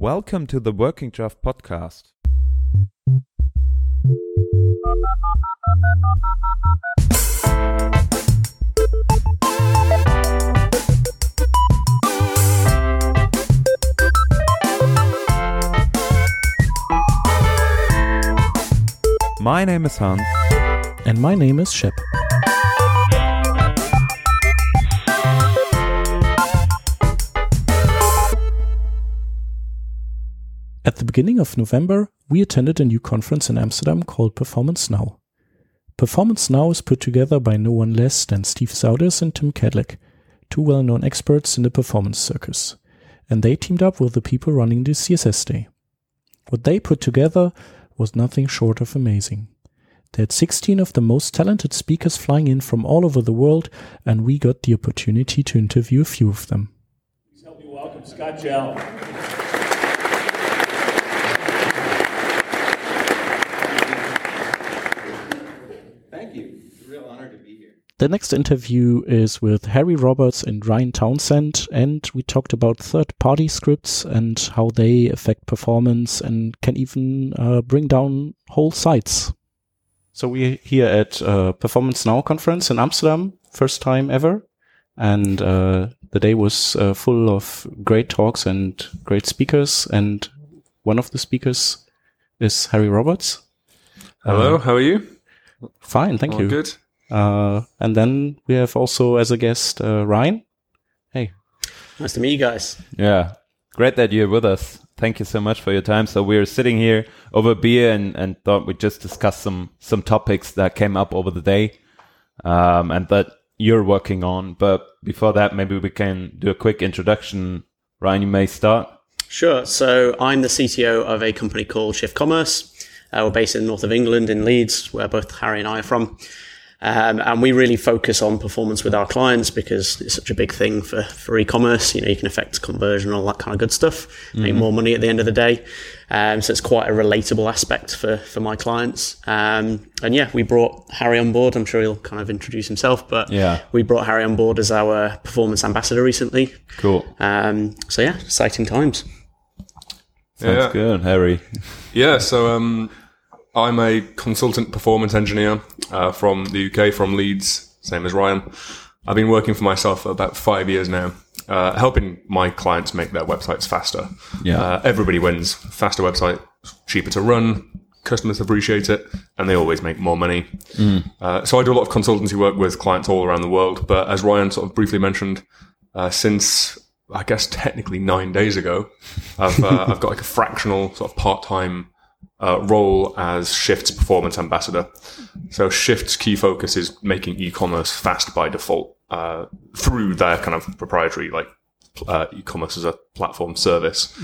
Welcome to the Working Draft podcast. My name is Hans. And my name is Shep. Beginning of November, we attended a new conference in Amsterdam called Performance Now. Performance Now is put together by no one less than Steve Souders and Tim Kadlec, two well known experts in the performance circus, and they teamed up with the people running the CSS Day. What they put together was nothing short of amazing. They had 16 of the most talented speakers flying in from all over the world, and we got the opportunity to interview a few of them. Please help me welcome Scott Jehl. Thank you. It's a real honor to be here. The next interview is with Harry Roberts and Ryan Townsend, and we talked about third party scripts and how they affect performance and can even uh, bring down whole sites. So we're here at uh, Performance Now conference in Amsterdam, first time ever. And uh, the day was uh, full of great talks and great speakers. And one of the speakers is Harry Roberts. Hello, Uh, how are you? Fine, thank All you. good. Uh, and then we have also as a guest uh, Ryan. Hey, Nice to meet you guys. Yeah, great that you're with us. Thank you so much for your time. So we're sitting here over beer and, and thought we'd just discuss some some topics that came up over the day um, and that you're working on. But before that, maybe we can do a quick introduction. Ryan, you may start. Sure. So I'm the CTO of a company called Shift Commerce. Uh, we're based in the north of England in Leeds, where both Harry and I are from. Um, and we really focus on performance with our clients because it's such a big thing for, for e-commerce. You know, you can affect conversion, all that kind of good stuff, make more money at the end of the day. Um, so it's quite a relatable aspect for, for my clients. Um, and yeah, we brought Harry on board. I'm sure he'll kind of introduce himself, but Yeah. we brought Harry on board as our performance ambassador recently. Cool. Um, so yeah, exciting times. Sounds Yeah. good, Harry. Yeah, so um, I'm a consultant performance engineer uh, from the UK, from Leeds, same as Ryan. I've been working for myself for about five years now, uh, helping my clients make their websites faster. Yeah. Uh, everybody wins. Faster website, cheaper to run, customers appreciate it, and they always make more money. Uh, so I do a lot of consultancy work with clients all around the world. But as Ryan sort of briefly mentioned, uh, since I guess technically nine days ago, I've uh, I've got like a fractional sort of part time uh, role as Shift's performance ambassador. So Shift's key focus is making e-commerce fast by default uh, through their kind of proprietary like uh, e-commerce as a platform service.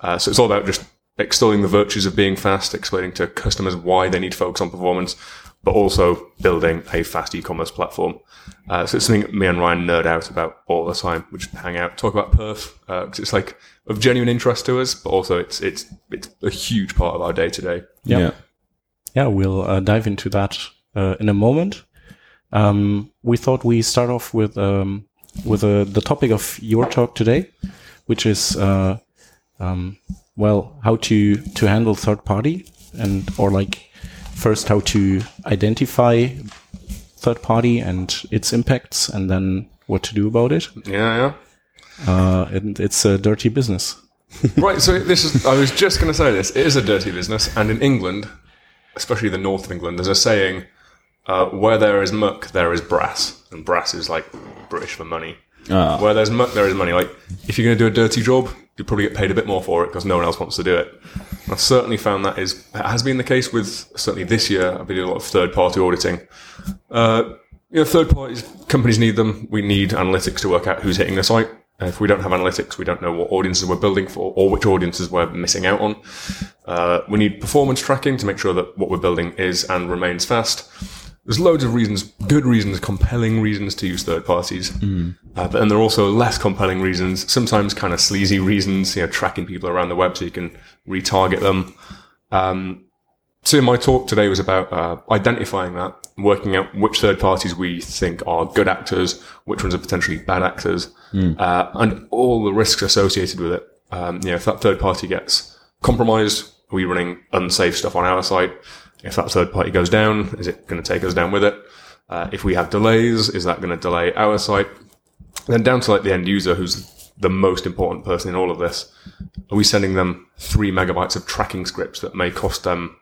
Uh, so it's all about just extolling the virtues of being fast, explaining to customers why they need to focus on performance, but also building a fast e-commerce platform. Uh, so it's something me and Ryan nerd out about all the time. We just hang out, talk about perf, because it's like of genuine interest to us, but also it's it's it's a huge part of our day to day. Yeah. yeah, we'll uh, dive into that uh, in a moment. Um, we thought we start off with um, with uh, the topic of your talk today, which is uh, um, well how to to handle third party and or like first how to identify third party and its impacts, and then what to do about it. Yeah, yeah. Uh, and it's a dirty business. right. So this is. I was just going to say this. It is a dirty business, and in England, especially the north of England, there's a saying: uh, "Where there is muck, there is brass," and brass is like British for money. Ah. Where there's muck, there is money. Like if you're going to do a dirty job, you probably get paid a bit more for it because no one else wants to do it. I've certainly found that is has been the case with certainly this year. I've been doing a lot of third party auditing. Uh, you know, third parties, companies need them. We need analytics to work out who's hitting the site. And if we don't have analytics, we don't know what audiences we're building for or which audiences we're missing out on. Uh, we need performance tracking to make sure that what we're building is and remains fast. There's loads of reasons, good reasons, compelling reasons to use third parties. Uh, but then there are also less compelling reasons, sometimes kind of sleazy reasons, you know, tracking people around the web so you can retarget them. Um, so my talk today was about uh, identifying that, working out which third parties we think are good actors, which ones are potentially bad actors, uh, and all the risks associated with it. Um, you know, if that third party gets compromised, are we running unsafe stuff on our site? If that third party goes down, is it going to take us down with it? Uh, if we have delays, is that going to delay our site? Then down to like the end user, who's the most important person in all of this. Are we sending them three megabytes of tracking scripts that may cost them,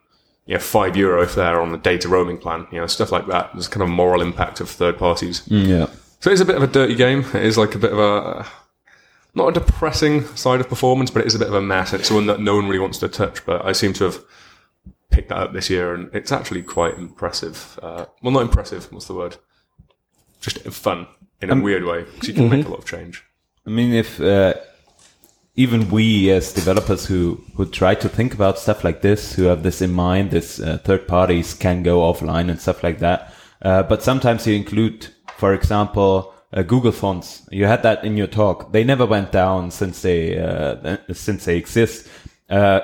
you know, five euro if they're on the data roaming plan? You know, stuff like that. There's kind of moral impact of third parties. Yeah. So it is a bit of a dirty game. It is like a bit of a not a depressing side of performance, but it is a bit of a mess. It's one that no one really wants to touch. But I seem to have picked that up this year, and it's actually quite impressive. Uh, well, not impressive. What's the word? Just fun in a weird way because you can make a lot of change. I mean, if uh, even we as developers who who try to think about stuff like this, who have this in mind, this uh, third parties can go offline and stuff like that. Uh, but sometimes you include, for example, uh, Google fonts. You had that in your talk. They never went down since they uh, since they exist. Uh,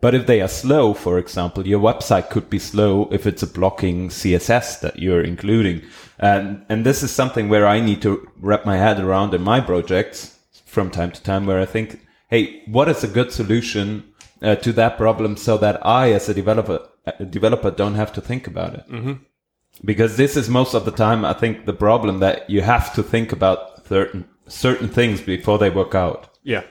but if they are slow, for example, your website could be slow if it's a blocking CSS that you're including. And, and this is something where I need to wrap my head around in my projects from time to time where I think, hey, what is a good solution uh, to that problem so that I, as a developer, a developer don't have to think about it? Mm-hmm. Because this is most of the time, I think, the problem that you have to think about certain, certain things before they work out. Yeah.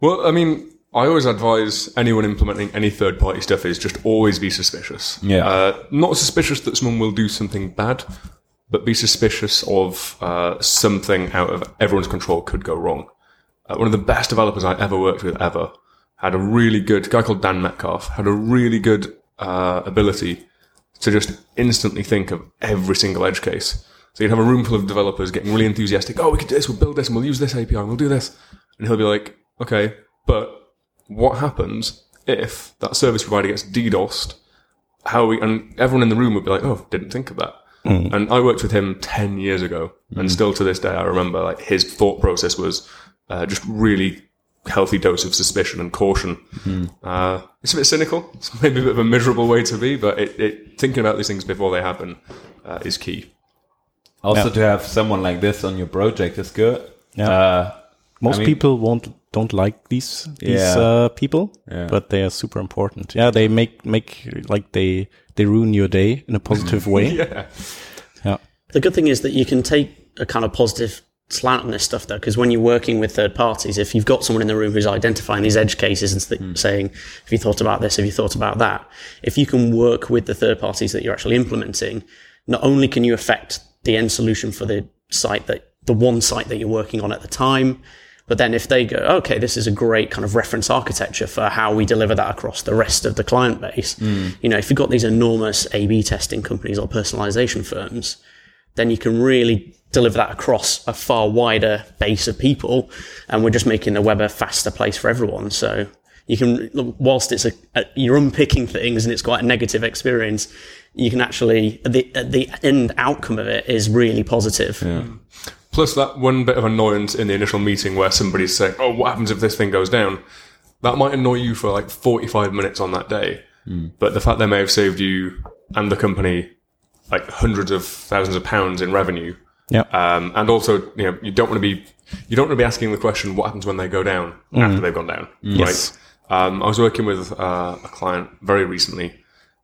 Well, I mean, I always advise anyone implementing any third party stuff is just always be suspicious. Yeah. Uh, not suspicious that someone will do something bad, but be suspicious of uh, something out of everyone's control could go wrong. Uh, one of the best developers I ever worked with ever had a really good guy called Dan Metcalf had a really good uh, ability to just instantly think of every single edge case. So you'd have a room full of developers getting really enthusiastic. Oh, we could do this. We'll build this, and we'll use this API, and we'll do this. And he'll be like, "Okay, but what happens if that service provider gets DDoSed? How we and everyone in the room would be like, "Oh, didn't think of that." And I worked with him ten years ago, and still to this day, I remember like his thought process was uh, just really healthy dose of suspicion and caution. Uh, it's a bit cynical. It's maybe a bit of a miserable way to be, but it, it, thinking about these things before they happen uh, is key. Also, Yeah. to have someone like this on your project is good. Yeah. Uh, Most I mean- people won't don't like these these Yeah. uh, people, Yeah. but they are super important. Yeah, they make make like they they ruin your day in a positive way. Yeah. Yeah. The good thing is that you can take a kind of positive slant on this stuff though, because when you're working with third parties, if you've got someone in the room who's identifying these edge cases and th- hmm. saying, have you thought about this? Have you thought about that? If you can work with the third parties that you're actually implementing, not only can you affect the end solution for the site that the one site that you're working on at the time, but then if they go, okay, this is a great kind of reference architecture for how we deliver that across the rest of the client base. Hmm. You know, if you've got these enormous A/B testing companies or personalization firms, then you can really deliver that across a far wider base of people. And we're just making the web a faster place for everyone. So you can, whilst it's a, a you're unpicking things and it's quite a negative experience, you can actually, the, the end outcome of it is really positive. Plus that one bit of annoyance in the initial meeting where somebody's saying, "Oh, what happens if this thing goes down?" That might annoy you for like forty-five minutes on that day, hmm. but the fact they may have saved you and the company like hundreds of thousands of pounds in revenue, Yeah. um, and also you know you don't want to be you don't want to be asking the question, "What happens when they go down after they've gone down?" Yes. Right? Um, I was working with uh, a client very recently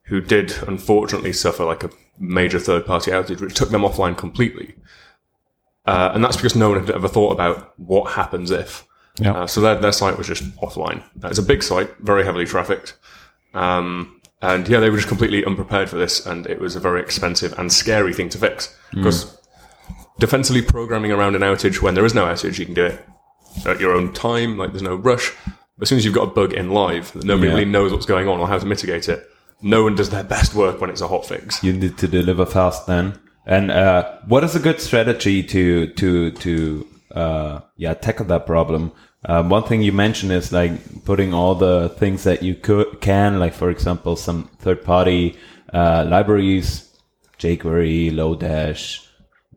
who did unfortunately suffer like a major third-party outage, which took them offline completely. Uh, and that's because no one had ever thought about what happens if. Yeah. Uh, so their, their site was just offline. It's a big site, very heavily trafficked. Um, and yeah, they were just completely unprepared for this, and it was a very expensive and scary thing to fix. Because defensively programming around an outage when there is no outage, you can do it at your own time, like there's no rush. As soon as you've got a bug in live that nobody Yeah. really knows what's going on or how to mitigate it, no one does their best work when it's a hot fix. you need to deliver fast then. And uh, what is a good strategy to to to uh, yeah tackle that problem? Um, one thing you mentioned is like putting all the things that you could can, like for example, some third party uh, libraries, jQuery, Lodash,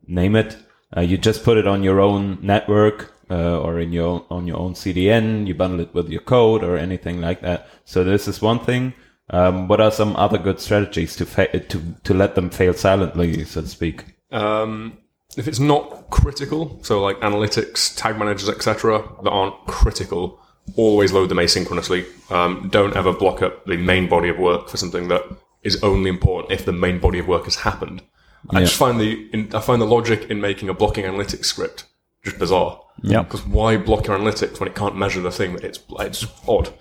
name it. Uh, you just put it on your own network uh, or in your on your own CDN. You bundle it with your code or anything like that. So this is one thing. Um, what are some other good strategies to to to let them fail silently, so to speak? Um, if it's not critical, so like analytics, tag managers, etc., that aren't critical, always load them asynchronously. Um, don't ever block up the main body of work for something that is only important if the main body of work has happened. I just find the in, I find the logic in making a blocking analytics script just bizarre. Yeah. Because why block your analytics when it can't measure the thing? That it's it's odd.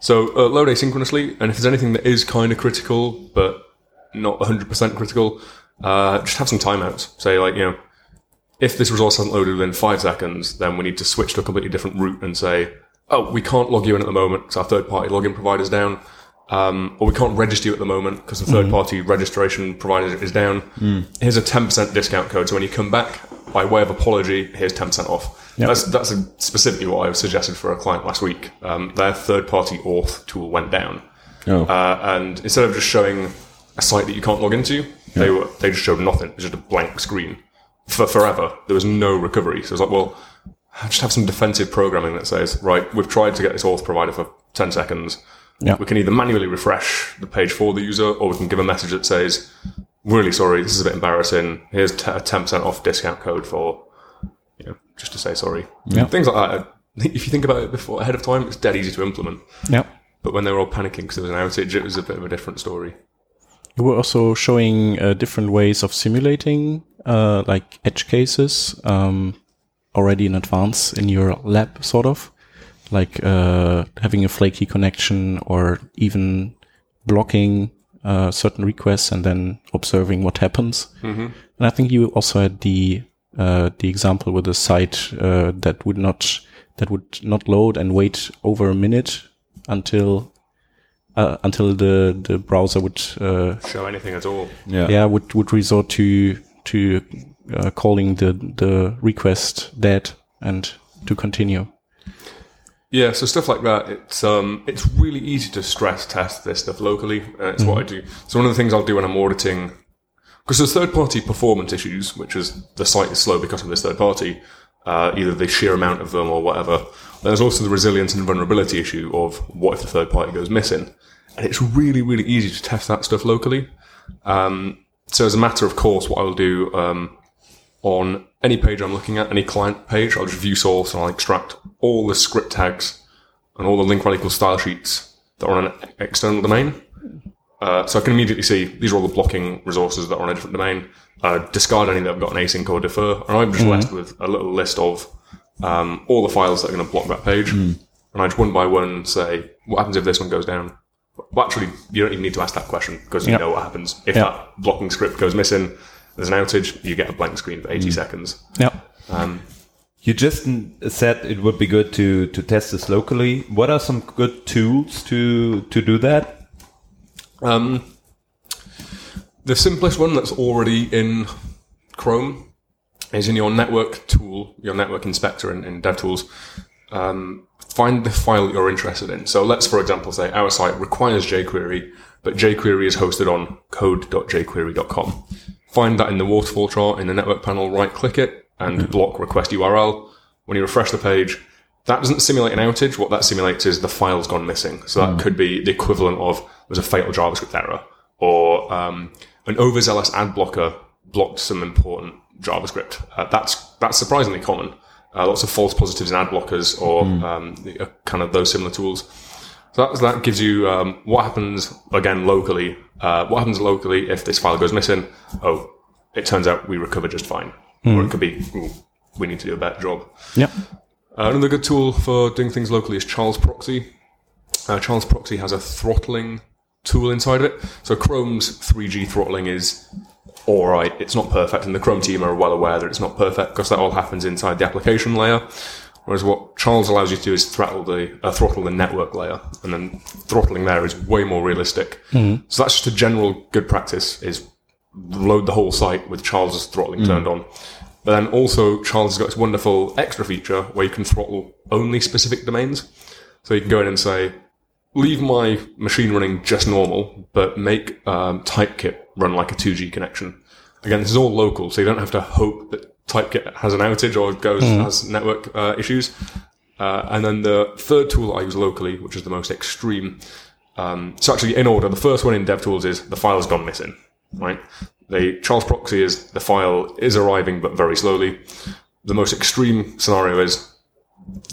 So uh, load asynchronously, and if there's anything that is kind of critical but not 100% critical, uh, just have some timeouts. Say like you know, if this resource hasn't loaded within five seconds, then we need to switch to a completely different route and say, oh, we can't log you in at the moment because our third-party login provider is down. Um, or we can't register you at the moment because the third party registration provider is down. Here's a 10% discount code. So when you come back, by way of apology, here's 10% off. That's, that's a, specifically what I suggested for a client last week. Um, their third party auth tool went down. Oh. Uh, and instead of just showing a site that you can't log into, they were, they just showed nothing. It was just a blank screen for forever. There was no recovery. So it was like, well, I just have some defensive programming that says, right, we've tried to get this auth provider for 10 seconds. Yeah. We can either manually refresh the page for the user or we can give a message that says, really sorry, this is a bit embarrassing. Here's t- a 10% off discount code for, you know, just to say sorry. Yeah. Things like that. If you think about it before ahead of time, it's dead easy to implement. Yeah. But when they were all panicking because there was an outage, it was a bit of a different story. You were also showing uh, different ways of simulating, uh, like edge cases, um, already in advance in your lab, sort of, like uh, having a flaky connection or even blocking uh, certain requests and then observing what happens. And I think you also had the uh, the example with a site uh, that would not that would not load and wait over a minute until uh, until the the browser would uh, Show anything at all. yeah. yeah would would resort to to uh, calling the the request dead and to continue. Yeah, so stuff like that. It's um, it's really easy to stress test this stuff locally. Uh, it's what I do. So one of the things I'll do when I'm auditing, because there's third party performance issues, which is the site is slow because of this third party, uh, either the sheer amount of them or whatever. There's also the resilience and vulnerability issue of what if the third party goes missing, and it's really really easy to test that stuff locally. Um, so as a matter of course, what I'll do um, on any page I'm looking at, any client page, I'll just view source and I'll extract all the script tags and all the link equals style sheets that are on an external domain. Uh, so I can immediately see these are all the blocking resources that are on a different domain. Uh, discard any that have got an async or defer, and I'm just left with a little list of um, all the files that are going to block that page. And I just one by one say, what happens if this one goes down? Well, actually, you don't even need to ask that question because you Yeah. know what happens. If Yeah. that blocking script goes missing, there's an outage, you get a blank screen for 80 seconds. Yeah. You just said it would be good to to test this locally. What are some good tools to to do that? Um, the simplest one that's already in Chrome is in your network tool, your network inspector in, in DevTools. Um, find the file you're interested in. So let's, for example, say our site requires jQuery, but jQuery is hosted on code.jquery.com. Find that in the waterfall chart in the network panel, right click it and block request URL. When you refresh the page, that doesn't simulate an outage. What that simulates is the file's gone missing. So that could be the equivalent of there's a fatal JavaScript error or um, an overzealous ad blocker blocked some important JavaScript. Uh, that's that's surprisingly common. Uh, lots of false positives in ad blockers or um, uh, kind of those similar tools. So that, that gives you um, what happens again locally. Uh, what happens locally if this file goes missing? Oh, it turns out we recover just fine. Or it could be ooh, we need to do a better job. Yeah. Uh, another good tool for doing things locally is Charles Proxy. Uh, Charles Proxy has a throttling tool inside of it. So Chrome's 3G throttling is all right. It's not perfect, and the Chrome team are well aware that it's not perfect because that all happens inside the application layer. Whereas what Charles allows you to do is throttle the uh, throttle the network layer, and then throttling there is way more realistic. So that's just a general good practice: is load the whole site with Charles's throttling turned on. But then also Charles has got this wonderful extra feature where you can throttle only specific domains. So you can go in and say, leave my machine running just normal, but make um, TypeKit run like a 2G connection. Again, this is all local, so you don't have to hope that TypeKit has an outage or goes has network uh, issues. Uh, and then the third tool I use locally, which is the most extreme. Um, so actually, in order, the first one in DevTools is the file's gone missing, right? The Charles proxy is the file is arriving but very slowly. The most extreme scenario is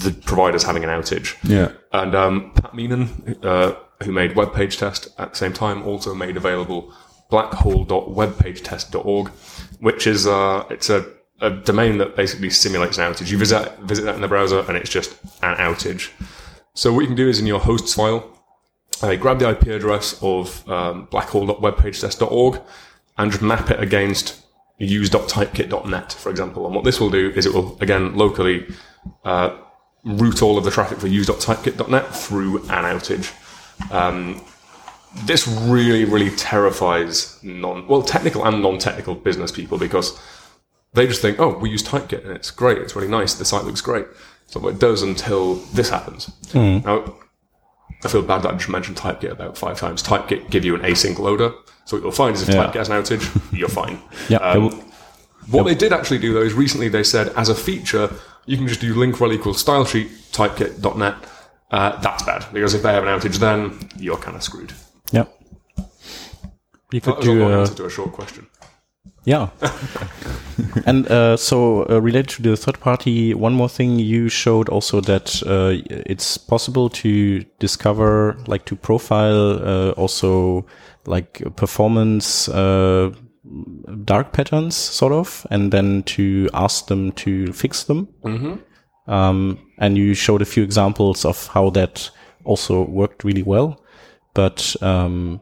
the provider's having an outage. Yeah. And um, Pat Meenan, uh, who made Web Page Test at the same time, also made available blackhole.webpagetest.org, which is uh, it's a, a domain that basically simulates an outage. You visit visit that in the browser, and it's just an outage. So what you can do is in your hosts file, uh, grab the IP address of um, blackhole.webpagetest.org and just map it against use.typekit.net, for example. And what this will do is it will again locally uh, route all of the traffic for use.typekit.net through an outage. Um, this really, really terrifies non well technical and non-technical business people because they just think, oh, we use Typekit and it's great, it's really nice, the site looks great. So it does until this happens. Now, I feel bad that I just mentioned Typekit about five times. Typekit give you an async loader, so what you'll find is if Yeah. Typekit has an outage, you're fine. Yeah. Um, what they did actually do though is recently they said as a feature you can just do link rel equals style sheet typekit.net. Uh, that's bad because if they have an outage, then you're kind of screwed. Yeah. You could a do uh, answer to a short question. Yeah. and uh, so, uh, related to the third party, one more thing you showed also that uh, it's possible to discover, like to profile uh, also like performance uh, dark patterns, sort of, and then to ask them to fix them. Mm-hmm. Um, and you showed a few examples of how that also worked really well. But um,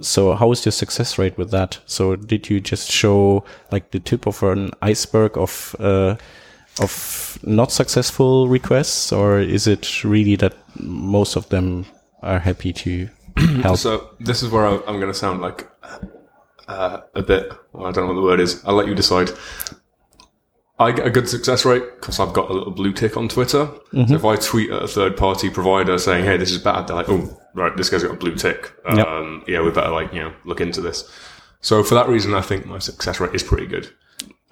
so how is your success rate with that? So did you just show like the tip of an iceberg of uh, of not successful requests, or is it really that most of them are happy to help? So this is where I'm going to sound like uh, a bit. Well, I don't know what the word is. I'll let you decide. I get a good success rate because I've got a little blue tick on Twitter. So if I tweet at a third party provider saying, "Hey, this is bad," they're like, "Oh, right, this guy's got a blue tick. Yep. Um, Yeah, we better like you know look into this." So for that reason, I think my success rate is pretty good.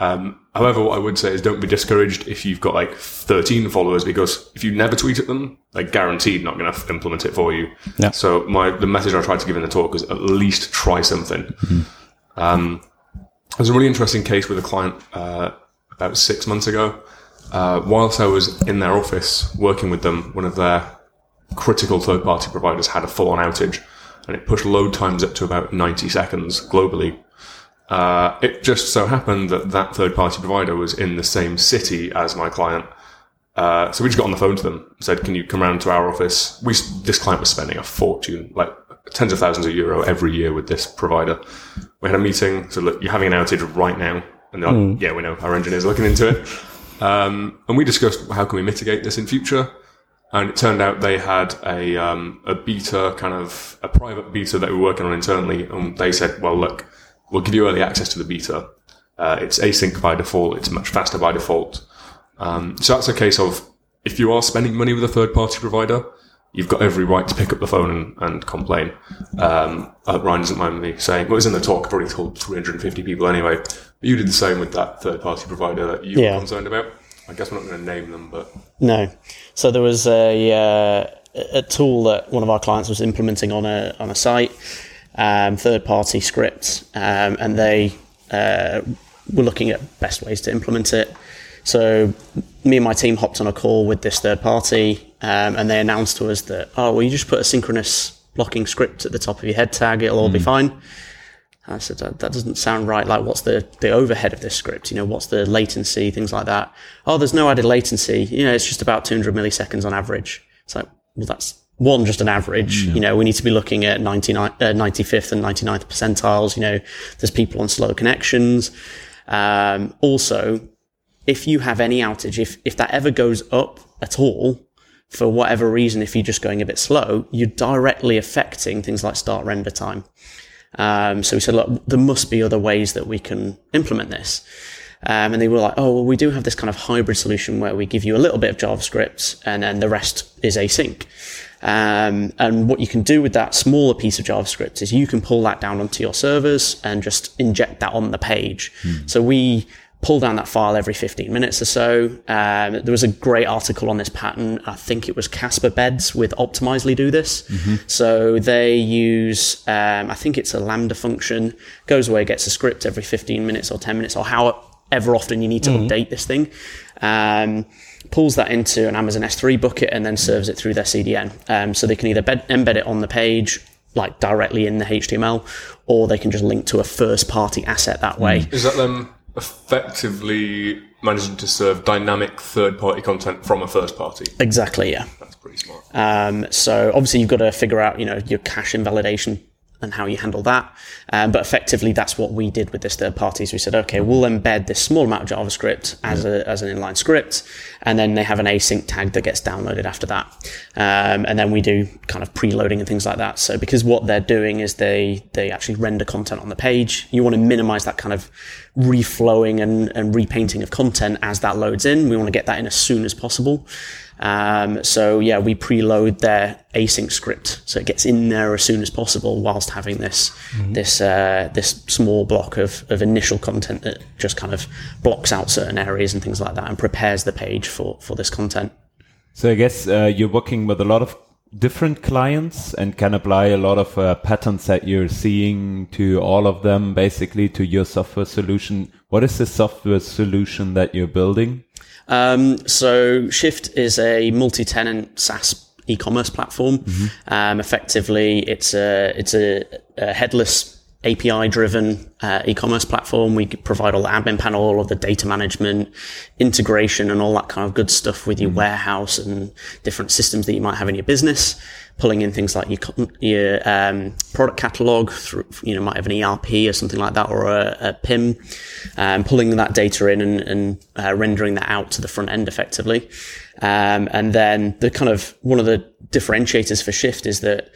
Um, however, what I would say is don't be discouraged if you've got like 13 followers because if you never tweet at them, they're guaranteed not going to implement it for you. Yeah. So my the message I tried to give in the talk is at least try something. Um, there's a really interesting case with a client uh, about six months ago. Uh, whilst I was in their office working with them, one of their critical third party providers had a full on outage and it pushed load times up to about 90 seconds globally. Uh, it just so happened that that third party provider was in the same city as my client. Uh, so we just got on the phone to them, said, "Can you come round to our office?" We this client was spending a fortune, like tens of thousands of euro every year with this provider. We had a meeting, so look, you're having an outage right now, and they're like, "Yeah, we know. Our engineers are looking into it." Um, and we discussed how can we mitigate this in future. And it turned out they had a um, a beta kind of a private beta that we were working on internally, and they said, "Well, look, we'll give you early access to the beta. Uh, it's async by default. It's much faster by default. Um, so that's a case of if you are spending money with a third party provider, you've got every right to pick up the phone and, and complain. Um, uh, Ryan doesn't mind me saying, well, it was in the talk, I've already told 350 people anyway. But you did the same with that third party provider that you Yeah. were concerned about. I guess we're not going to name them, but No. So there was a uh, a tool that one of our clients was implementing on a on a site, um, third party scripts, um, and they uh, were looking at best ways to implement it. So me and my team hopped on a call with this third party, um, and they announced to us that oh, well, you just put a synchronous blocking script at the top of your head tag, it'll all be fine. I said, that, that doesn't sound right. Like, what's the, the overhead of this script? You know, what's the latency, things like that. Oh, there's no added latency. You know, it's just about 200 milliseconds on average. It's like, well, that's one, just an average. You know, we need to be looking at 99, uh, 95th and 99th percentiles. You know, there's people on slow connections. Um, also, if you have any outage, if, if that ever goes up at all, for whatever reason, if you're just going a bit slow, you're directly affecting things like start render time. Um, so we said, look, there must be other ways that we can implement this. Um, and they were like, oh, well, we do have this kind of hybrid solution where we give you a little bit of JavaScript and then the rest is async. Um, and what you can do with that smaller piece of JavaScript is you can pull that down onto your servers and just inject that on the page. So we pull down that file every 15 minutes or so. Um, there was a great article on this pattern. I think it was Casper Beds with Optimizely do this. So they use, um, I think it's a Lambda function, goes away, gets a script every 15 minutes or 10 minutes or however often you need to update this thing. Um, pulls that into an Amazon S3 bucket and then serves it through their CDN. Um, so they can either bed, embed it on the page, like directly in the HTML, or they can just link to a first party asset that way. Is that them effectively managing to serve dynamic third party content from a first party? Exactly, yeah. That's pretty smart. Um, so obviously you've got to figure out, you know, your cache invalidation and how you handle that. Um, but effectively, that's what we did with this third party. parties. We said, okay, we'll embed this small amount of JavaScript as a, as an inline script, and then they have an async tag that gets downloaded after that. Um, and then we do kind of preloading and things like that. So because what they're doing is they they actually render content on the page. You want to minimize that kind of reflowing and, and repainting of content as that loads in. We want to get that in as soon as possible. Um, so yeah, we preload their async script, so it gets in there as soon as possible, whilst having this this uh, this small block of, of initial content that just kind of blocks out certain areas and things like that, and prepares the page for for this content. So I guess uh, you're working with a lot of different clients and can apply a lot of uh, patterns that you're seeing to all of them, basically to your software solution. What is the software solution that you're building? Um, so Shift is a multi-tenant SaaS e-commerce platform. Um, effectively, it's a it's a, a headless API-driven uh, e-commerce platform. We provide all the admin panel, all of the data management, integration, and all that kind of good stuff with your warehouse and different systems that you might have in your business. Pulling in things like your your um, product catalog through, you know, might have an ERP or something like that, or a, a PIM. Um, pulling that data in and, and uh, rendering that out to the front end effectively. Um, and then the kind of one of the differentiators for Shift is that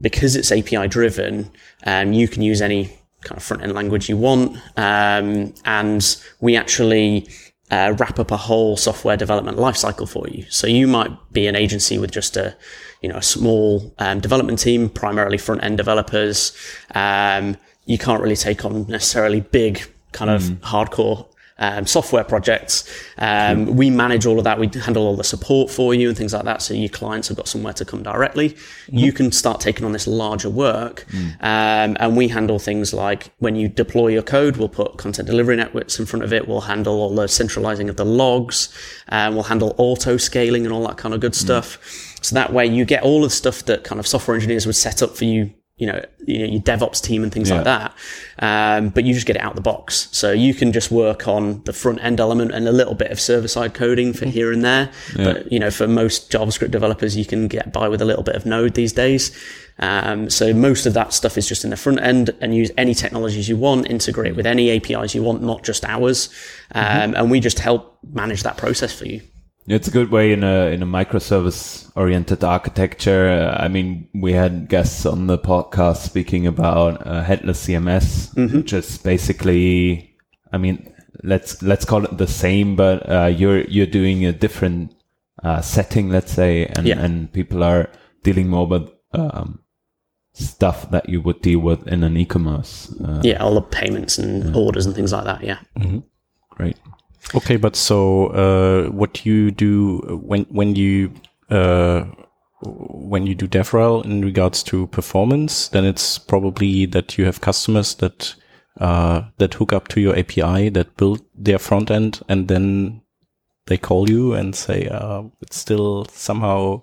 because it's API driven, um, you can use any kind of front end language you want. Um, and we actually uh, wrap up a whole software development lifecycle for you. So you might be an agency with just a, you know, a small um, development team, primarily front end developers. Um, you can't really take on necessarily big kind of hardcore um, software projects. Um, We manage all of that. We handle all the support for you and things like that. So your clients have got somewhere to come directly. You can start taking on this larger work. Um, and we handle things like when you deploy your code, we'll put content delivery networks in front of it. We'll handle all the centralizing of the logs. Um, we'll handle auto scaling and all that kind of good stuff. So that way you get all of the stuff that kind of software engineers would set up for you you know, you know, your DevOps team and things like that. Um, but you just get it out of the box. So you can just work on the front end element and a little bit of server side coding for here and there. But, you know, for most JavaScript developers, you can get by with a little bit of Node these days. Um, so most of that stuff is just in the front end and use any technologies you want, integrate with any APIs you want, not just ours. Um, and we just help manage that process for you. It's a good way in a in a microservice oriented architecture. Uh, I mean, we had guests on the podcast speaking about uh, headless CMS, which is basically, I mean, let's let's call it the same, but uh, you're you're doing a different uh, setting, let's say, and Yeah. and people are dealing more with um, stuff that you would deal with in an e-commerce. Uh, Yeah, all the payments and orders and things like that. Yeah. Great. Okay, but so uh, what you do when when you uh, when you do DevRel in regards to performance, then it's probably that you have customers that uh, that hook up to your API that build their front end, and then they call you and say uh, it's still somehow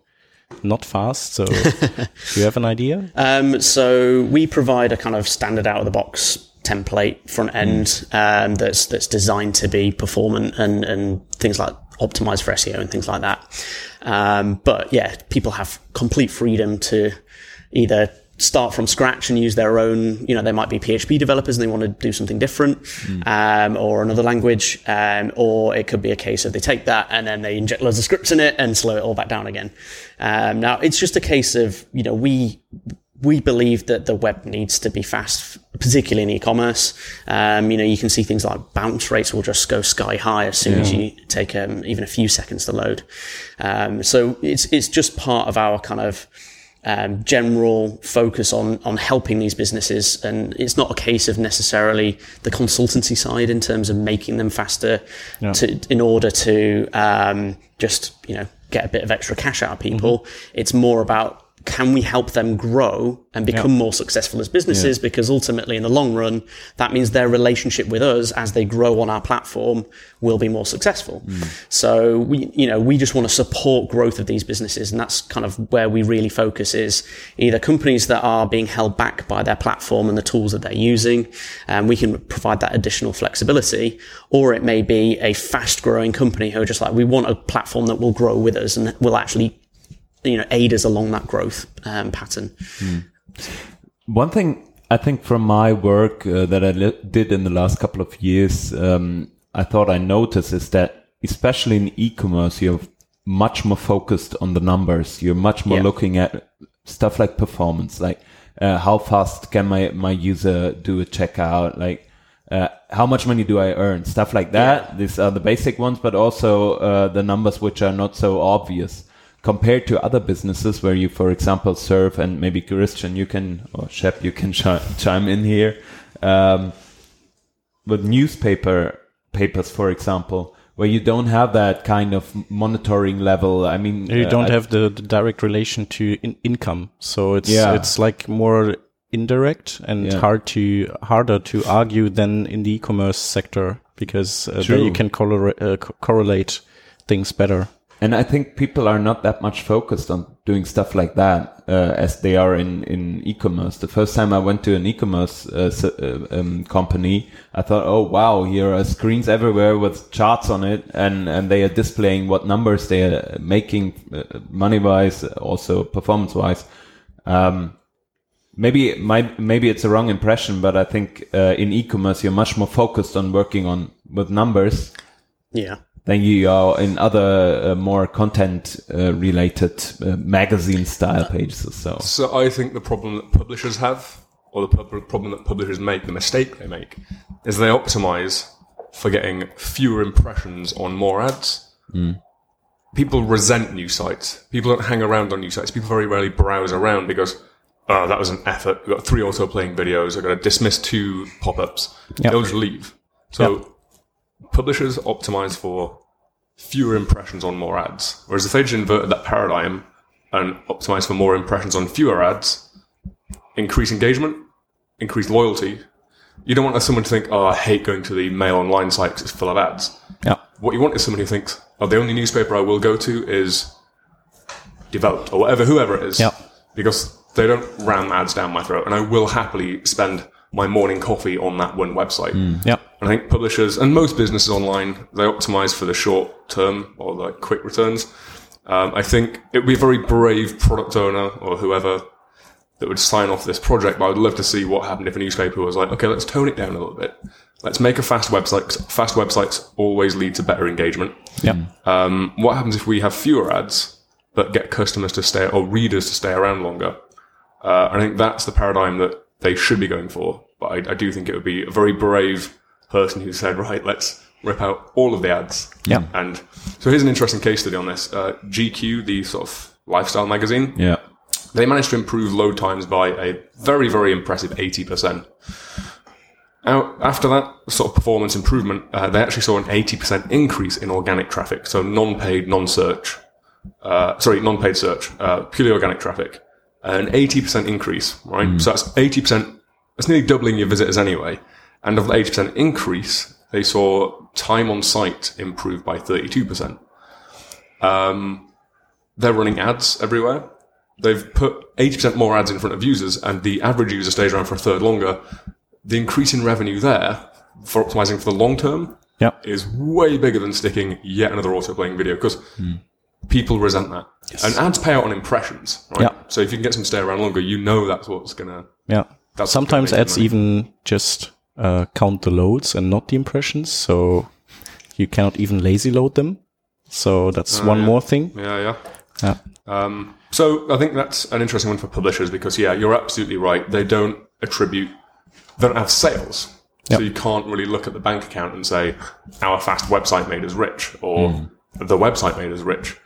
not fast. So, do you have an idea? Um, so we provide a kind of standard out of the box template front end um, that's that's designed to be performant and and things like optimized for SEO and things like that. Um, but yeah, people have complete freedom to either start from scratch and use their own, you know, they might be PHP developers and they want to do something different, um, or another language, um, or it could be a case of they take that and then they inject loads of scripts in it and slow it all back down again. Um, now it's just a case of, you know, we, we believe that the web needs to be fast, particularly in e-commerce. Um, you know, you can see things like bounce rates will just go sky high as soon as you take um, even a few seconds to load. Um, so it's it's just part of our kind of um, general focus on on helping these businesses, and it's not a case of necessarily the consultancy side in terms of making them faster to in order to um, just you know get a bit of extra cash out of people. It's more about can we help them grow and become more successful as businesses? Because ultimately, in the long run, that means their relationship with us as they grow on our platform will be more successful. Hmm. So we, you know, we just want to support growth of these businesses. And that's kind of where we really focus is either companies that are being held back by their platform and the tools that they're using. And we can provide that additional flexibility, or it may be a fast growing company who are just like, we want a platform that will grow with us and will actually you know aid us along that growth um, pattern. One thing I think from my work uh, that I did in the last couple of years, um, I thought I noticed is that especially in e-commerce, you're much more focused on the numbers. You're much more Yeah. looking at stuff like performance, like uh, how fast can my my user do a checkout, like. Uh, how much money do I earn? Stuff like that. These are the basic ones, but also uh, the numbers which are not so obvious compared to other businesses where you, for example, serve and maybe Christian, you can, or Shep, you can chi- chime in here. Um, with newspaper papers, for example, where you don't have that kind of monitoring level. I mean, You uh, don't I- have the, the direct relation to in- income, so it's Yeah. it's like more indirect and Yeah. hard to harder to argue than in the e-commerce sector because uh, there you can correlate, uh, co- correlate things better. And I think people are not that much focused on doing stuff like that uh, as they are in, in e-commerce. The first time I went to an e-commerce uh, uh, um, company, I thought, oh wow, here are screens everywhere with charts on it, and and they are displaying what numbers they are making uh, money wise, also performance wise. Um, maybe my maybe it's a wrong impression, but I think uh, in e-commerce you're much more focused on working on with numbers Yeah. Than you are in other uh, more content uh, related uh, magazine style pages or so. So I think the problem that publishers have, or the pub- problem that publishers make, the mistake they make, is they optimize for getting fewer impressions on more ads. People resent new sites. People don't hang around on new sites. People very rarely browse around because, oh, that was an effort. We've got three auto playing videos. I've got to dismiss two pop ups. Yep. They'll just leave. So publishers optimize for fewer impressions on more ads. Whereas if they just inverted that paradigm and optimize for more impressions on fewer ads, increase engagement, increase loyalty. You don't want someone to think, oh, I hate going to the mail online site because it's full of ads. Yeah. What you want is someone who thinks, oh, the only newspaper I will go to is developed or whatever, whoever it is. Yeah. Because they don't ram ads down my throat and I will happily spend my morning coffee on that one website. Yeah. And I think publishers and most businesses online, they optimize for the short term or the quick returns. Um, I think it would be a very brave product owner or whoever that would sign off this project, but I would love to see what happened if a newspaper was like, okay, let's tone it down a little bit. Let's make a fast website. 'cause Fast websites always lead to better engagement. Yeah. Um, what happens if we have fewer ads, but get customers to stay or readers to stay around longer? Uh, I think that's the paradigm that they should be going for. But I, I do think it would be a very brave person who said, right, let's rip out all of the ads. Yeah. And so here's an interesting case study on this. Uh, GQ, the sort of lifestyle magazine, Yeah. they managed to improve load times by a very, very impressive 80%. Now, after that sort of performance improvement, uh, they actually saw an 80% increase in organic traffic. So non-paid, non-search, uh, sorry, non-paid search, uh, purely organic traffic. An 80% increase, right? So that's 80%, that's nearly doubling your visitors anyway. And of the 80% increase, they saw time on site improve by 32%. Um, they're running ads everywhere. They've put 80% more ads in front of users and the average user stays around for a third longer. The increase in revenue there for optimizing for the long term Yeah. is way bigger than sticking yet another auto playing video because people resent that. And ads pay out on impressions, right? Yeah. So if you can get some stay around longer, you know that's what's gonna. Yeah. That's Sometimes ads money. even just uh, count the loads and not the impressions, so you cannot even lazy load them. So that's one yeah. more thing. Yeah, yeah. Yeah. Um, so I think that's an interesting one for publishers because yeah, you're absolutely right. They don't attribute, they don't have sales. Yep. So you can't really look at the bank account and say, our fast website made us rich or the website made us rich.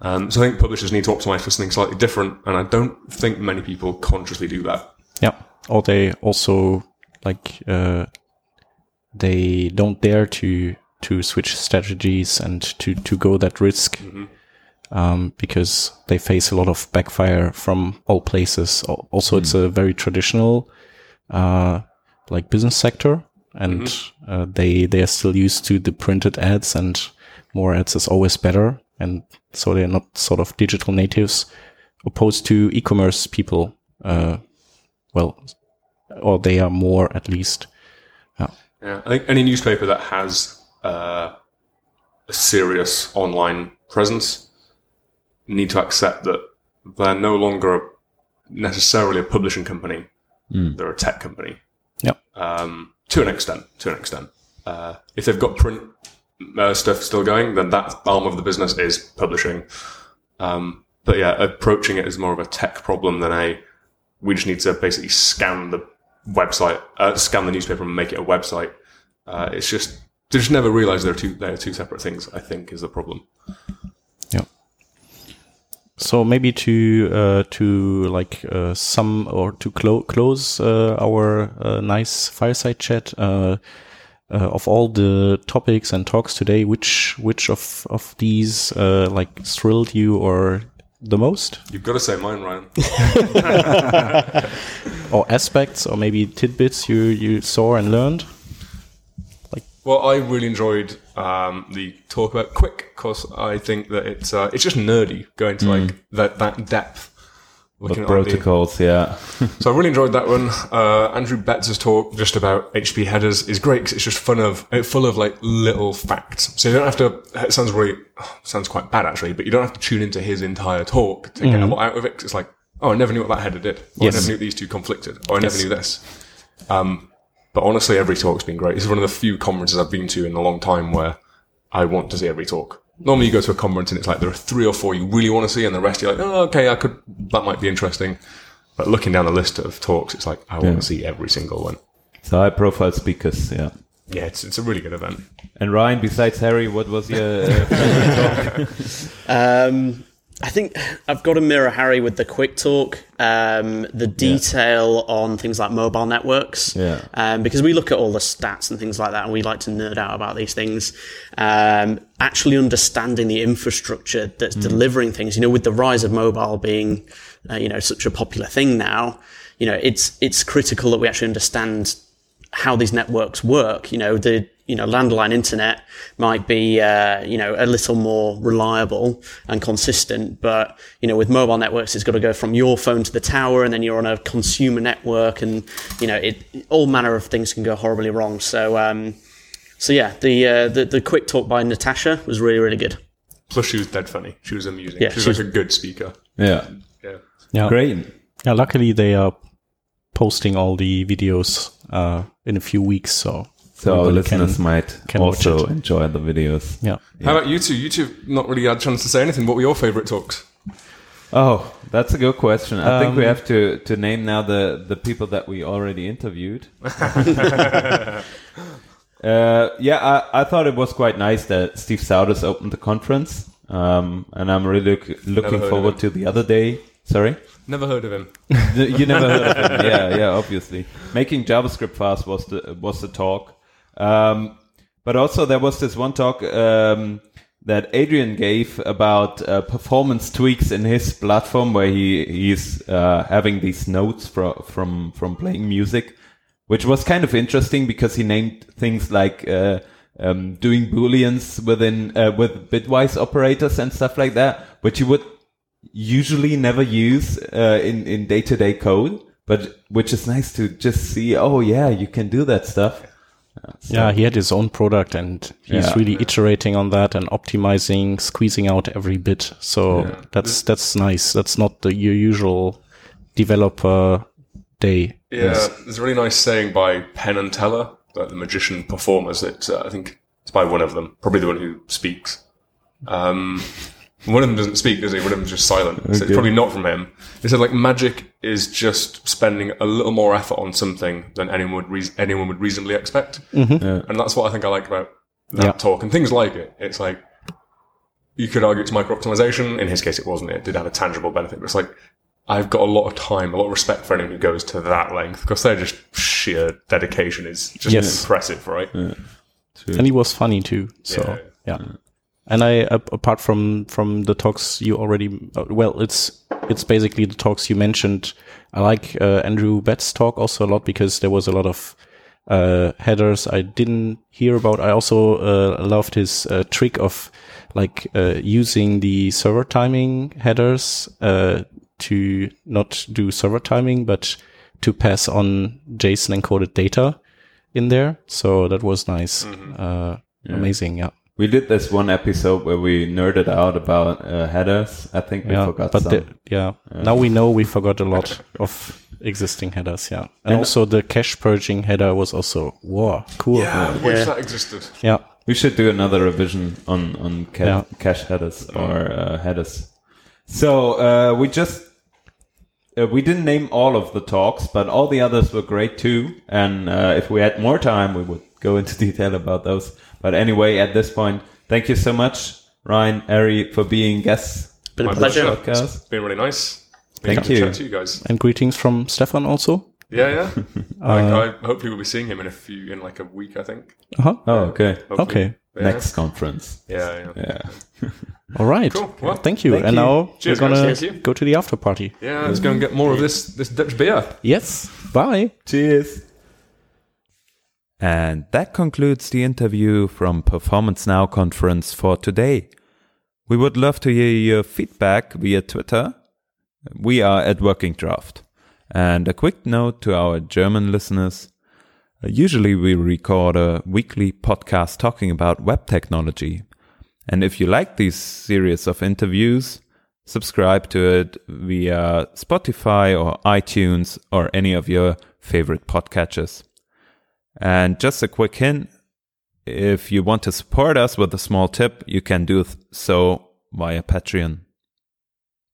Um, so I think publishers need to optimize for something slightly different. And I don't think many people consciously do that. Yeah. Or they also like uh, they don't dare to to switch strategies and to to go that risk. um, because they face a lot of backfire from all places. Al- Also, it's a very traditional, uh, like business sector, and uh, they they are still used to the printed ads, and more ads is always better, and so they're not sort of digital natives, opposed to e-commerce people. Uh, well, or they are more at least. Yeah, I think any newspaper that has uh, a serious online presence need to accept that they're no longer necessarily a publishing company; they're a tech company. Yep. Um, to an extent, to an extent. Uh, if they've got print uh, stuff still going, then that arm of the business is publishing. Um, but yeah, approaching it as more of a tech problem than a we just need to basically scan the website, uh, scan the newspaper and make it a website. Uh, it's just they just never realize they're two they're two separate things. I think is the problem. Yeah. So maybe to uh, to like uh, sum or to clo- close uh, our uh, nice fireside chat uh, of all the topics and talks today, which which of of these uh, like thrilled you or the most, You've got to say mine, Ryan. or aspects, or maybe tidbits you you saw and learned? Like, well, I really enjoyed um, the talk about QUIC because I think that it's uh, it's just nerdy going to like that that depth. The at all the- protocols, yeah. So I really enjoyed that one. Uh, Andrew Betts' talk just about HP headers is great because it's just fun of full of like little facts. So you don't have to. It sounds really sounds quite bad actually, but you don't have to tune into his entire talk to get a lot out of it. 'cause it's like, oh, I never knew what that header did. Oh, Yes. I never knew these two conflicted. Oh, I never knew this. Um, but honestly, every talk's been great. This is one of the few conferences I've been to in a long time where I want to see every talk. Normally, you go to a conference and it's like there are three or four you really want to see, and the rest you're like, oh, okay, I could. That might be interesting. But looking down the list of talks, it's like I want to see every single one. So high profile speakers, yeah. Yeah, it's, it's a really good event. And Ryan, besides Harry, what was your uh, favorite talk? Um, I think I've got to mirror Harry with the QUIC talk, um, the detail on things like mobile networks. Yeah. Um, because we look at all the stats and things like that, and we like to nerd out about these things. Um, actually understanding the infrastructure that's delivering things, you know, with the rise of mobile being, uh, you know, such a popular thing now, you know, it's it's critical that we actually understand how these networks work. You know, the you know landline internet might be uh, you know a little more reliable and consistent, but you know with mobile networks, it's got to go from your phone to the tower, and then you're on a consumer network, and you know it all manner of things can go horribly wrong. So. Um, so yeah, the, uh, the the QUIC talk by Natasha was really really good. Plus, she was dead funny. She was amusing. Yeah, she was she's- like a good speaker. yeah. Yeah. Yeah, Great. Yeah, luckily they are posting all the videos uh, in a few weeks, so So our everybody can- listeners might can watch also enjoy the videos. Yeah. How about you two? You two not really had a chance to say anything. What were your favourite talks? Oh, that's a good question. I think we Um, have to, to name now the, the people that we already interviewed. uh, yeah, I, I thought it was quite nice that Steve Souders opened the conference. Um, and I'm really look, looking forward to the other day. Sorry? Never heard of him. you never heard of him. Yeah, yeah, obviously. Making JavaScript fast was the was the talk. Um, but also there was this one talk um, that Adrian gave about uh, performance tweaks in his platform, where he he's uh, having these notes from from from playing music, which was kind of interesting because he named things like. Uh, um, doing booleans within uh, with bitwise operators and stuff like that, which you would usually never use uh, in in day to day code, but which is nice to just see. Oh yeah, you can do that stuff. Uh, so- Yeah, he had his own product and he's Yeah. really iterating on that and optimizing, squeezing out every bit. So that's that's nice. That's not the your usual developer day. Yeah, there's a really nice saying by Penn and Teller, uh, the magician performers. That uh, I think it's by one of them, probably the one who speaks. Um, one of them doesn't speak, does he? One of them's just silent. So it's probably not from him. He said like magic is just spending a little more effort on something than anyone would reas anyone would reasonably expect, mm-hmm. and that's what I think I like about that Yeah. talk and things like it. It's like you could argue it's micro optimization. In his case, it wasn't. It did have a tangible benefit, but it's like I've got a lot of time, a lot of respect for anyone who goes to that length because they're just sheer dedication is just Yes. impressive, right? And he was funny too. So Yeah. Yeah. and I, apart from from the talks you already uh, well, it's it's basically the talks you mentioned. I like uh, Andrew Betts' talk also a lot because there was a lot of uh, headers I didn't hear about. I also uh, loved his uh, trick of like uh, using the server timing headers uh, to not do server timing, but to pass on JSON encoded data in there. So that was nice. Uh, Amazing. Yeah. We did this one episode where we nerded out about uh, headers. I think we yeah. forgot but some. the, yeah. Now we know we forgot a lot of existing headers. Yeah. And, And- also the cache purging header was also, wow, cool. Yeah, wish that existed. Yeah. We should do another revision on on ca- Yeah. cache headers or uh, headers. So uh, we just uh, we didn't name all of the talks, but all the others were great too. And uh, if we had more time, we would go into detail about those. But anyway, at this point, thank you so much, Ryan, Ari, for being guests. Been a My pleasure. Podcast. It's been really nice. Been Thank good to you. Chat to you guys. And greetings from Stefan also. Yeah, yeah. Uh, like, I hopefully we'll be seeing him in a few in like a week. I think. Uh-huh. Oh, okay. Hopefully. Okay. Yeah. Next conference. Yeah, yeah. Yeah. All right. Cool. Well, thank you. thank and you. now Cheers, we're gonna go to the after party. Yeah, let's go and get more of this this Dutch beer. Yes. Bye. Cheers. And that concludes the interview from Performance Now conference for today. We would love to hear your feedback via Twitter. We are at Working Draft. And a quick note to our German listeners. Uh, Usually we record a weekly podcast talking about web technology. And if you like these series of interviews, subscribe to it via Spotify or iTunes or any of your favorite podcatchers. And just a quick hint if you want to support us with a small tip, you can do so via Patreon.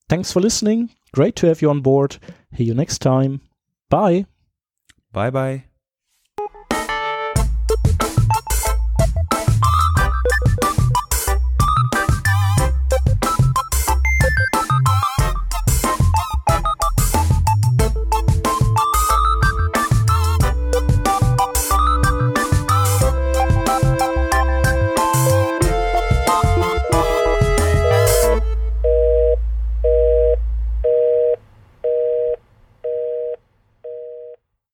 Thanks for listening. Great to have you on board. See you next time. Bye. Bye bye.